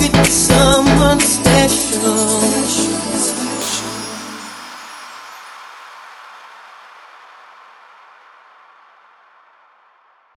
baby, do some.